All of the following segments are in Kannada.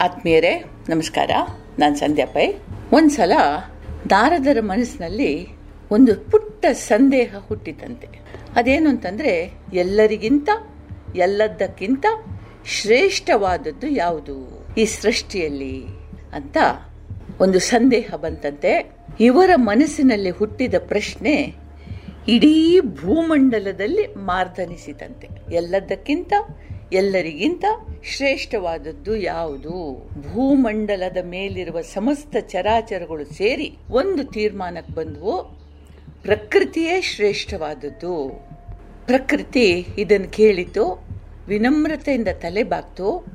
ಆತ್ಮೀಯರೇ, ನಮಸ್ಕಾರ. ನಾನು ಸಂಧ್ಯಾ ಪೈ. ಒಂದ್ಸಲ ದಾರದರ ಮನಸ್ಸಿನಲ್ಲಿ ಒಂದು ಪುಟ್ಟ ಸಂದೇಹ ಹುಟ್ಟಿತಂತೆ. ಅದೇನು ಅಂತಂದ್ರೆ, ಎಲ್ಲರಿಗಿಂತ ಎಲ್ಲದಕ್ಕಿಂತ ಶ್ರೇಷ್ಠವಾದದ್ದು ಯಾವುದು? ಈ ಸೃಷ್ಟಿಯಲ್ಲಿ ಅಂತ ಒಂದು ಸಂದೇಹ ಬಂತಂತೆ. ಇವರ ಮನಸ್ಸಿನಲ್ಲಿ ಹುಟ್ಟಿದ ಪ್ರಶ್ನೆ ಇಡೀ ಭೂಮಂಡಲದಲ್ಲಿ ಮಾರ್ದನಿಸಿತಂತೆ. ಎಲ್ಲದಕ್ಕಿಂತ ಎಲ್ಲರಿಗಿಂತ ಶ್ರೇಷ್ಠವಾದದ್ದು ಯಾವುದು? ಭೂಮಂಡಲದ ಮೇಲಿರುವ ಸಮಸ್ತ ಚರಾಚರಗಳು ಸೇರಿ ಒಂದು ತೀರ್ಮಾನಕ್ಕೆ ಬಂದವು. ಪ್ರಕೃತಿಯೇ ಶ್ರೇಷ್ಠವಾದದ್ದು. ಪ್ರಕೃತಿ ಇದನ್ನು ಕೇಳಿತು, ವಿನಮ್ರತೆಯಿಂದ ತಲೆ ಬಾಕ್ತು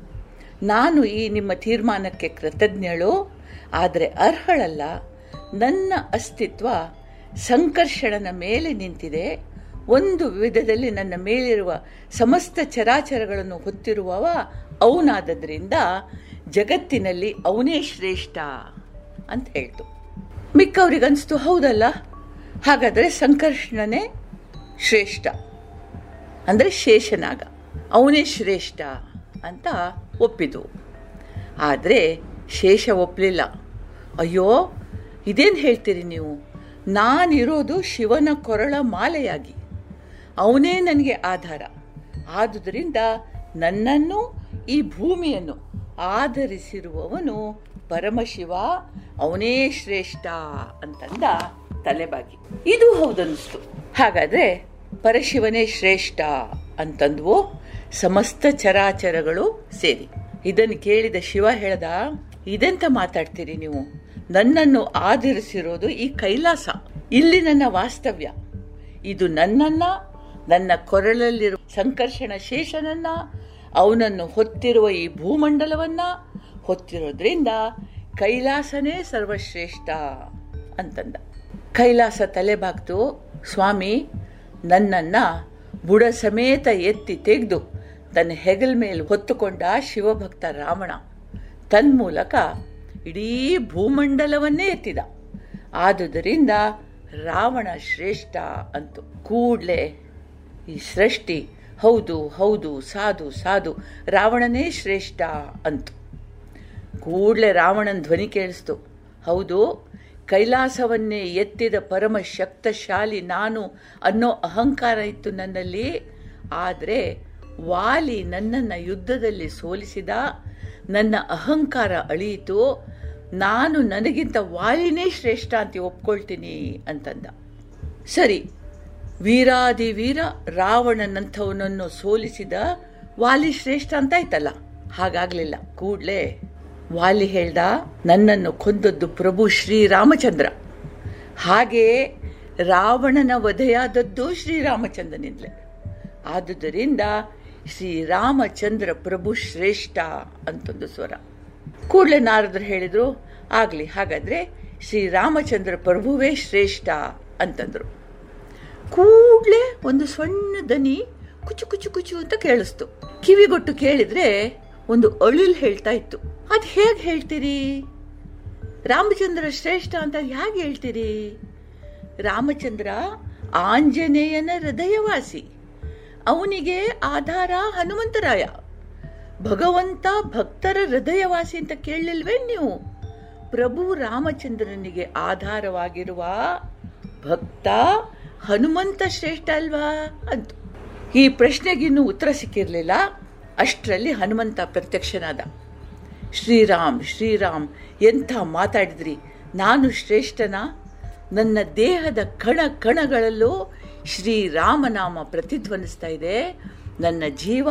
ನಾನು ಈ ನಿಮ್ಮ ತೀರ್ಮಾನಕ್ಕೆ ಕೃತಜ್ಞಳು, ಆದರೆ ಅರ್ಹಳಲ್ಲ. ನನ್ನ ಅಸ್ತಿತ್ವ ಸಂಕರ್ಷಣನ ಮೇಲೆ ನಿಂತಿದೆ. ಒಂದು ವಿಧದಲ್ಲಿ ನನ್ನ ಮೇಲಿರುವ ಸಮಸ್ತ ಚರಾಚರಗಳನ್ನು ಹೊತ್ತಿರುವವ ಅವನಾದದ್ರಿಂದ ಜಗತ್ತಿನಲ್ಲಿ ಅವನೇ ಶ್ರೇಷ್ಠ ಅಂತ ಹೇಳ್ತು. ಮಿಕ್ಕವ್ರಿಗನ್ಸ್ತು, ಹೌದಲ್ಲ? ಹಾಗಾದರೆ ಸಂಕರ್ಷಣನೇ ಶ್ರೇಷ್ಠ. ಅಂದರೆ ಶೇಷನಾಗ. ಅವನೇ ಶ್ರೇಷ್ಠ ಅಂತ ಒಪ್ಪಿದು ಆದರೆ ಶೇಷ ಒಪ್ಪಲಿಲ್ಲ ಅಯ್ಯೋ, ಇದೇನು ಹೇಳ್ತೀರಿ ನೀವು? ನಾನಿರೋದು ಶಿವನ ಕೊರಳ ಮಾಲೆಯಾಗಿ. ಅವನೇ ನನಗೆ ಆಧಾರ. ಆದುದರಿಂದ ನನ್ನನ್ನು, ಈ ಭೂಮಿಯನ್ನು ಆಧರಿಸಿರುವವನು ಪರಮಶಿವ, ಅವನೇ ಶ್ರೇಷ್ಠ ಅಂತಂದ ತಲೆಬಾಗಿ. ಇದು ಹೌದನ್ನಿಸ್ತು. ಹಾಗಾದರೆ ಪರಶಿವನೇ ಶ್ರೇಷ್ಠ ಅಂತಂದ್ವು ಸಮಸ್ತ ಚರಾಚರಗಳು ಸೇರಿ. ಇದನ್ನು ಕೇಳಿದ ಶಿವ ಹೇಳ್ದ, ಇದೆಂತ ಮಾತಾಡ್ತೀರಿ ನೀವು? ನನ್ನನ್ನು ಆಧರಿಸಿರೋದು ಈ ಕೈಲಾಸ. ಇಲ್ಲಿ ನನ್ನ ವಾಸ್ತವ್ಯ. ಇದು ನನ್ನನ್ನ ನನ್ನ ಕೊರಳಲ್ಲಿರುವ ಸಂಕರ್ಷಣ ಶೇಷನನ್ನ, ಅವನನ್ನು ಹೊತ್ತಿರುವ ಈ ಭೂಮಂಡಲವನ್ನ ಹೊತ್ತಿರೋದ್ರಿಂದ ಕೈಲಾಸನೇ ಸರ್ವಶ್ರೇಷ್ಠ ಅಂತಂದ. ಕೈಲಾಸ ತಲೆಬಾಗ್ತು ಸ್ವಾಮಿ, ನನ್ನನ್ನ ಬುಡ ಸಮೇತ ಎತ್ತಿ ತೆಗೆದು ತನ್ನ ಹೆಗಲ ಮೇಲೆ ಹೊತ್ತುಕೊಂಡ ಶಿವಭಕ್ತ ರಾವಣ ತನ್ಮೂಲಕ ಇಡೀ ಭೂಮಂಡಲವನ್ನೇ ಎತ್ತಿದ. ಆದುದರಿಂದ ರಾವಣ ಶ್ರೇಷ್ಠ ಅಂತು. ಕೂಡ್ಲೆ ಈ ಸೃಷ್ಟಿ ಹೌದು ಹೌದು, ಸಾಧು ಸಾಧು, ರಾವಣನೇ ಶ್ರೇಷ್ಠ ಅಂತು. ಕೂಡಲೇ ರಾವಣನ ಧ್ವನಿ ಕೇಳಿಸ್ತು. ಹೌದು, ಕೈಲಾಸವನ್ನೇ ಎತ್ತಿದ ಪರಮ ಶಕ್ತಶಾಲಿ ನಾನು ಅನ್ನೋ ಅಹಂಕಾರ ಇತ್ತು ನನ್ನಲ್ಲಿ. ಆದರೆ ವಾಲಿ ನನ್ನನ್ನು ಯುದ್ಧದಲ್ಲಿ ಸೋಲಿಸಿದ, ನನ್ನ ಅಹಂಕಾರ ಅಳಿಯಿತು, ನಾನು ನನಗಿಂತ ವಾಲಿನೇ ಶ್ರೇಷ್ಠ ಅಂತ ಒಪ್ಕೊಳ್ತೀನಿ ಅಂತಂದ. ಸರಿ ವೀರಾದಿ ವೀರ ರಾವಣನಂಥವನನ್ನು ಸೋಲಿಸಿದ ವಾಲಿ ಶ್ರೇಷ್ಠ ಅಂತ ಆಯ್ತಲ್ಲ? ಹಾಗಾಗ್ಲಿಲ್ಲ. ಕೂಡ್ಲೆ ವಾಲಿ ಹೇಳ್ದ, ನನ್ನನ್ನು ಕೊಂದದ್ದು ಪ್ರಭು ಶ್ರೀರಾಮಚಂದ್ರ. ಹಾಗೆಯೇ ರಾವಣನ ವಧೆಯಾದದ್ದು ಶ್ರೀರಾಮಚಂದ್ರನಿಂದಲೇ. ಆದುದರಿಂದ ಶ್ರೀರಾಮಚಂದ್ರ ಪ್ರಭು ಶ್ರೇಷ್ಠ ಅಂತೊಂದು ಸ್ವರ. ಕೂಡಲೇ ನಾರದರು ಹೇಳಿದ್ರು, ಆಗ್ಲಿ, ಹಾಗಾದ್ರೆ ಶ್ರೀರಾಮಚಂದ್ರ ಪ್ರಭುವೇ ಶ್ರೇಷ್ಠ ಅಂತಂದ್ರು. ಕೂಡ್ಲೆ ಒಂದು ಸಣ್ಣ ದನಿ ಕುಚು ಕುಚು ಕುಚು ಅಂತ ಕೇಳಿಸ್ತು. ಕಿವಿಗೊಟ್ಟು ಕೇಳಿದ್ರೆ ಒಂದು ಅಳಿಲ್ ಹೇಳ್ತಾ ಇತ್ತು. ಅದ್ ಹೇಗೆ ಹೇಳ್ತೀರಿ? ರಾಮಚಂದ್ರ ಶ್ರೇಷ್ಠ ಅಂತ ಹೇಗೆ ಹೇಳ್ತೀರಿ? ರಾಮಚಂದ್ರ ಆಂಜನೇಯನ ಹೃದಯವಾಸಿ. ಅವನಿಗೆ ಆಧಾರ ಹನುಮಂತರಾಯ. ಭಗವಂತ ಭಕ್ತರ ಹೃದಯವಾಸಿ ಅಂತ ಕೇಳಲಿಲ್ವೇ ನೀವು? ಪ್ರಭು ರಾಮಚಂದ್ರನಿಗೆ ಆಧಾರವಾಗಿರುವ ಭಕ್ತ ಹನುಮಂತ ಶ್ರೇಷ್ಠ ಅಲ್ವಾ ಅಂತ. ಈ ಪ್ರಶ್ನೆಗಿನ್ನೂ ಉತ್ತರ ಸಿಕ್ಕಿರಲಿಲ್ಲ. ಅಷ್ಟರಲ್ಲಿ ಹನುಮಂತ ಪ್ರತ್ಯಕ್ಷನಾದ. ಶ್ರೀರಾಮ್ ಶ್ರೀರಾಮ್, ಎಂಥ ಮಾತಾಡಿದ್ರಿ? ನಾನು ಶ್ರೇಷ್ಠನ? ನನ್ನ ದೇಹದ ಕಣ ಕಣಗಳಲ್ಲೂ ಶ್ರೀರಾಮನಾಮ ಪ್ರತಿಧ್ವನಿಸ್ತಾ ಇದೆ. ನನ್ನ ಜೀವ,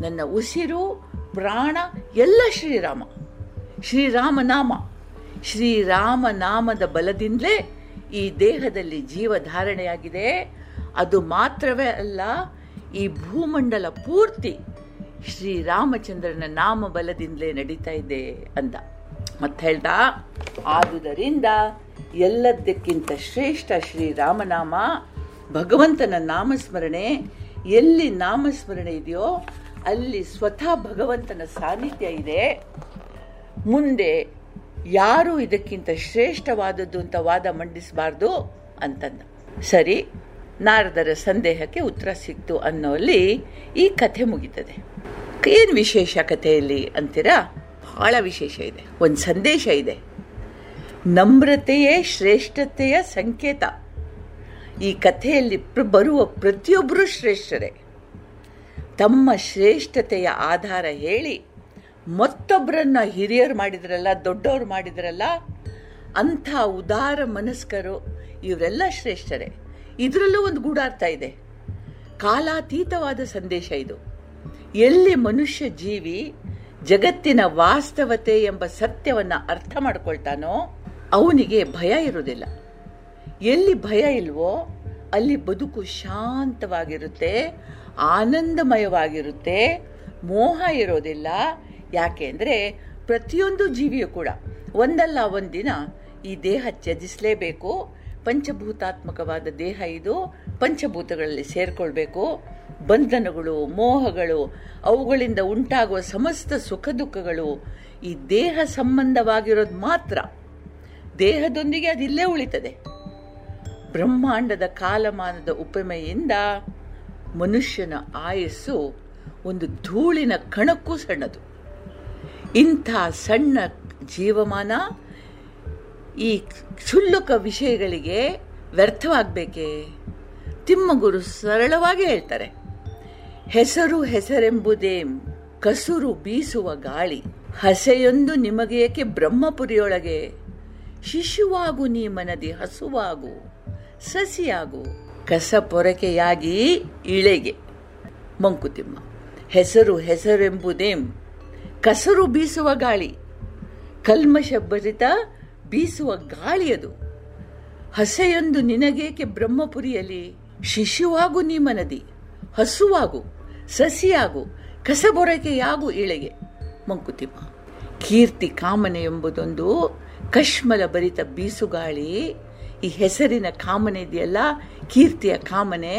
ನನ್ನ ಉಸಿರು, ಪ್ರಾಣ, ಎಲ್ಲ ಶ್ರೀರಾಮ. ಶ್ರೀರಾಮನಾಮ. ಶ್ರೀರಾಮನಾಮದ ಬಲದಿಂದಲೇ ಈ ದೇಹದಲ್ಲಿ ಜೀವ ಧಾರಣೆಯಾಗಿದೆ ಅದು ಮಾತ್ರವೇ ಅಲ್ಲ, ಈ ಭೂಮಂಡಲ ಪೂರ್ತಿ ಶ್ರೀರಾಮಚಂದ್ರನ ನಾಮ ಬಲದಿಂದಲೇ ನಡೀತಾ ಇದೆ ಅಂದ ಮತ್ತೆ ಹೇಳ್ತಾ, ಆದುದರಿಂದ ಎಲ್ಲದಕ್ಕಿಂತ ಶ್ರೇಷ್ಠ ಶ್ರೀರಾಮನಾಮ ಭಗವಂತನ ನಾಮಸ್ಮರಣೆ, ಎಲ್ಲಿ ನಾಮಸ್ಮರಣೆ ಇದೆಯೋ ಅಲ್ಲಿ ಸ್ವತಃ ಭಗವಂತನ ಸಾನ್ನಿಧ್ಯ ಇದೆ. ಮುಂದೆ ಯಾರು ಇದಕ್ಕಿಂತ ಶ್ರೇಷ್ಠವಾದದ್ದು ಅಂತ ವಾದ ಮಂಡಿಸಬಾರ್ದು ಅಂತಂದ. ಸರಿ, ನಾರದರ ಸಂದೇಹಕ್ಕೆ ಉತ್ತರ ಸಿಕ್ತು ಅನ್ನೋಲ್ಲಿ ಈ ಕಥೆ ಮುಗೀತದೆ. ಏನು ವಿಶೇಷ ಕಥೆಯಲ್ಲಿ ಅಂತೀರಾ? ಬಹಳ ವಿಶೇಷ ಇದೆ. ಒಂದು ಸಂದೇಶ ಇದೆ. ನಮ್ರತೆಯೇ ಶ್ರೇಷ್ಠತೆಯ ಸಂಕೇತ. ಈ ಕಥೆಯಲ್ಲಿ ಬರುವ ಪ್ರತಿಯೊಬ್ಬರೂ ಶ್ರೇಷ್ಠರೇ. ತಮ್ಮ ಶ್ರೇಷ್ಠತೆಯ ಆಧಾರ ಹೇಳಿ ಮತ್ತೊಬ್ಬರನ್ನ ಹಿರಿಯರು ಮಾಡಿದ್ರಲ್ಲ, ದೊಡ್ಡವ್ರು ಮಾಡಿದ್ರಲ್ಲ, ಅಂಥ ಉದಾರ ಮನಸ್ಕರು ಇವರೆಲ್ಲ ಶ್ರೇಷ್ಠರೇ. ಇದರಲ್ಲೂ ಒಂದು ಗೂಢಾರ್ಥ ಇದೆ. ಕಾಲಾತೀತವಾದ ಸಂದೇಶ ಇದು. ಎಲ್ಲಿ ಮನುಷ್ಯ ಜೀವಿ ಜಗತ್ತಿನ ವಾಸ್ತವತೆ ಎಂಬ ಸತ್ಯವನ್ನು ಅರ್ಥ ಮಾಡ್ಕೊಳ್ತಾನೋ, ಅವನಿಗೆ ಭಯ ಇರೋದಿಲ್ಲ ಎಲ್ಲಿ ಭಯ ಇಲ್ವೋ, ಅಲ್ಲಿ ಬದುಕು ಶಾಂತವಾಗಿರುತ್ತೆ, ಆನಂದಮಯವಾಗಿರುತ್ತೆ, ಮೋಹ ಇರೋದಿಲ್ಲ ಯಾಕೆ ಅಂದರೆ ಪ್ರತಿಯೊಂದು ಜೀವಿಯು ಕೂಡ ಒಂದಲ್ಲ ಒಂದಿನ ಈ ದೇಹ ತ್ಯಜಿಸಲೇಬೇಕು. ಪಂಚಭೂತಾತ್ಮಕವಾದ ದೇಹ ಇದು ಪಂಚಭೂತಗಳಲ್ಲಿ ಸೇರಿಕೊಳ್ಬೇಕು. ಬಂಧನಗಳು, ಮೋಹಗಳು, ಅವುಗಳಿಂದ ಉಂಟಾಗುವ ಸಮಸ್ತ ಸುಖ ದುಃಖಗಳು ಈ ದೇಹ ಸಂಬಂಧವಾಗಿರೋದು ಮಾತ್ರ. ದೇಹದೊಂದಿಗೆ ಅದಿಲ್ಲೇ ಉಳಿತದೆ. ಬ್ರಹ್ಮಾಂಡದ ಕಾಲಮಾನದ ಉಪಮೆಯಿಂದ ಮನುಷ್ಯನ ಆಯಸ್ಸು ಒಂದು ಧೂಳಿನ ಕಣಕ್ಕೂ ಸಣ್ಣದು. ಇಂಥ ಸಣ್ಣ ಜೀವಮಾನ ಈ ಕ್ಷುಲ್ಲಕ ವಿಷಯಗಳಿಗೆ ವ್ಯರ್ಥವಾಗಬೇಕೇ? ತಿಮ್ಮಗುರು ಸರಳವಾಗಿ ಹೇಳ್ತಾರೆ, ಹೆಸರು ಹೆಸರೆಂಬುದೇ ಕಸುರು ಬೀಸುವ ಗಾಳಿ. ಹಸೆಯೊಂದು ನಿಮಗೇಕೆ ಬ್ರಹ್ಮಪುರಿಯೊಳಗೆ? ಶಿಶುವಾಗು ನೀ ಮನದಿ ಹಸುವಾಗು, ಸಸಿಯಾಗು. ಕಸ ಪೊರಕೆಯಾಗಿ ಇಳೆಗೆ. ಮಂಕುತಿಮ್ಮ, ಹೆಸರು ಹೆಸರೆಂಬುದೇಂ ಕಸರು ಬೀಸುವ ಗಾಳಿ. ಕಲ್ಮಶಭರಿತ ಬೀಸುವ ಗಾಳಿಯದು ಹಸೆಯೊಂದು ನಿನಗೇಕೆ ಬ್ರಹ್ಮಪುರಿಯಲ್ಲಿ? ಶಿಶುವಾಗು ನೀ ಮನದಿ. ಹಸುವಾಗು, ಸಸಿಯಾಗು, ಕಸಬೊರಕೆಯಾಗು ಇಳೆಗೆ ಮಂಕುತಿಮ್ಮ, ಕೀರ್ತಿ ಕಾಮನೆ ಎಂಬುದೊಂದು ಕಶ್ಮಲ ಭರಿತ ಬೀಸುಗಾಳಿ ಈ ಹೆಸರಿನ ಕಾಮನೆ ಇದೆಯಲ್ಲ, ಕೀರ್ತಿಯ ಕಾಮನೆ.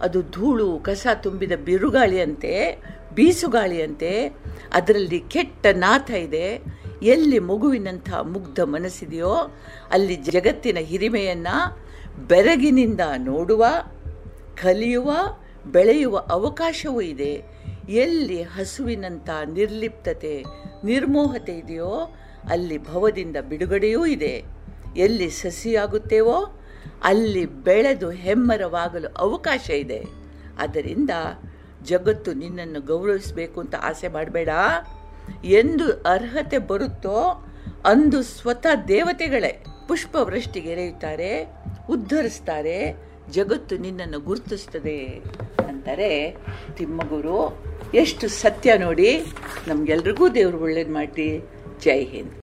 ಅದು ಧೂಳು, ಕಸ ತುಂಬಿದ ಬಿರುಗಾಳಿಯಂತೆ. ಬೀಸುಗಾಳಿಯಂತೆ, ಅದರಲ್ಲಿ ಕೆಟ್ಟ ನಾಥ ಇದೆ. ಎಲ್ಲಿ ಮಗುವಿನಂಥ ಮುಗ್ಧ ಮನಸ್ಸಿದೆಯೋ, ಅಲ್ಲಿ ಜಗತ್ತಿನ ಹಿರಿಮೆಯನ್ನು ಬೆರಗಿನಿಂದ ನೋಡುವ, ಕಲಿಯುವ, ಬೆಳೆಯುವ ಅವಕಾಶವೂ ಇದೆ. ಎಲ್ಲಿ ಹಸುವಿನಂಥ ನಿರ್ಲಿಪ್ತತೆ, ನಿರ್ಮೋಹತೆ ಇದೆಯೋ, ಅಲ್ಲಿ ಭವದಿಂದ ಬಿಡುಗಡೆಯೂ ಇದೆ. ಎಲ್ಲಿ ಸಸಿಯಾಗುತ್ತೇವೋ, ಅಲ್ಲಿ ಬೆಳೆದು ಹೆಮ್ಮರವಾಗಲು ಅವಕಾಶ ಇದೆ. ಆದ್ದರಿಂದ ಜಗತ್ತು ನಿನ್ನನ್ನು ಗೌರವಿಸಬೇಕು ಅಂತ ಆಸೆ ಮಾಡಬೇಡ. ಎಂದು ಅರ್ಹತೆ ಬರುತ್ತೋ ಅಂದು ಸ್ವತಃ ದೇವತೆಗಳೇ ಪುಷ್ಪವೃಷ್ಟಿಗೆ ಎರೆಯುತ್ತಾರೆ, ಉದ್ಧರಿಸ್ತಾರೆ, ಜಗತ್ತು ನಿನ್ನನ್ನು ಗುರುತಿಸ್ತದೆ ಅಂತಾರೆ. ತಿಮ್ಮಗುರು, ಎಷ್ಟು ಸತ್ಯ ನೋಡಿ, ನಮಗೆಲ್ರಿಗೂ ದೇವರು ಒಳ್ಳೇದು ಮಾಡಿ ಜೈ ಹಿಂದ್.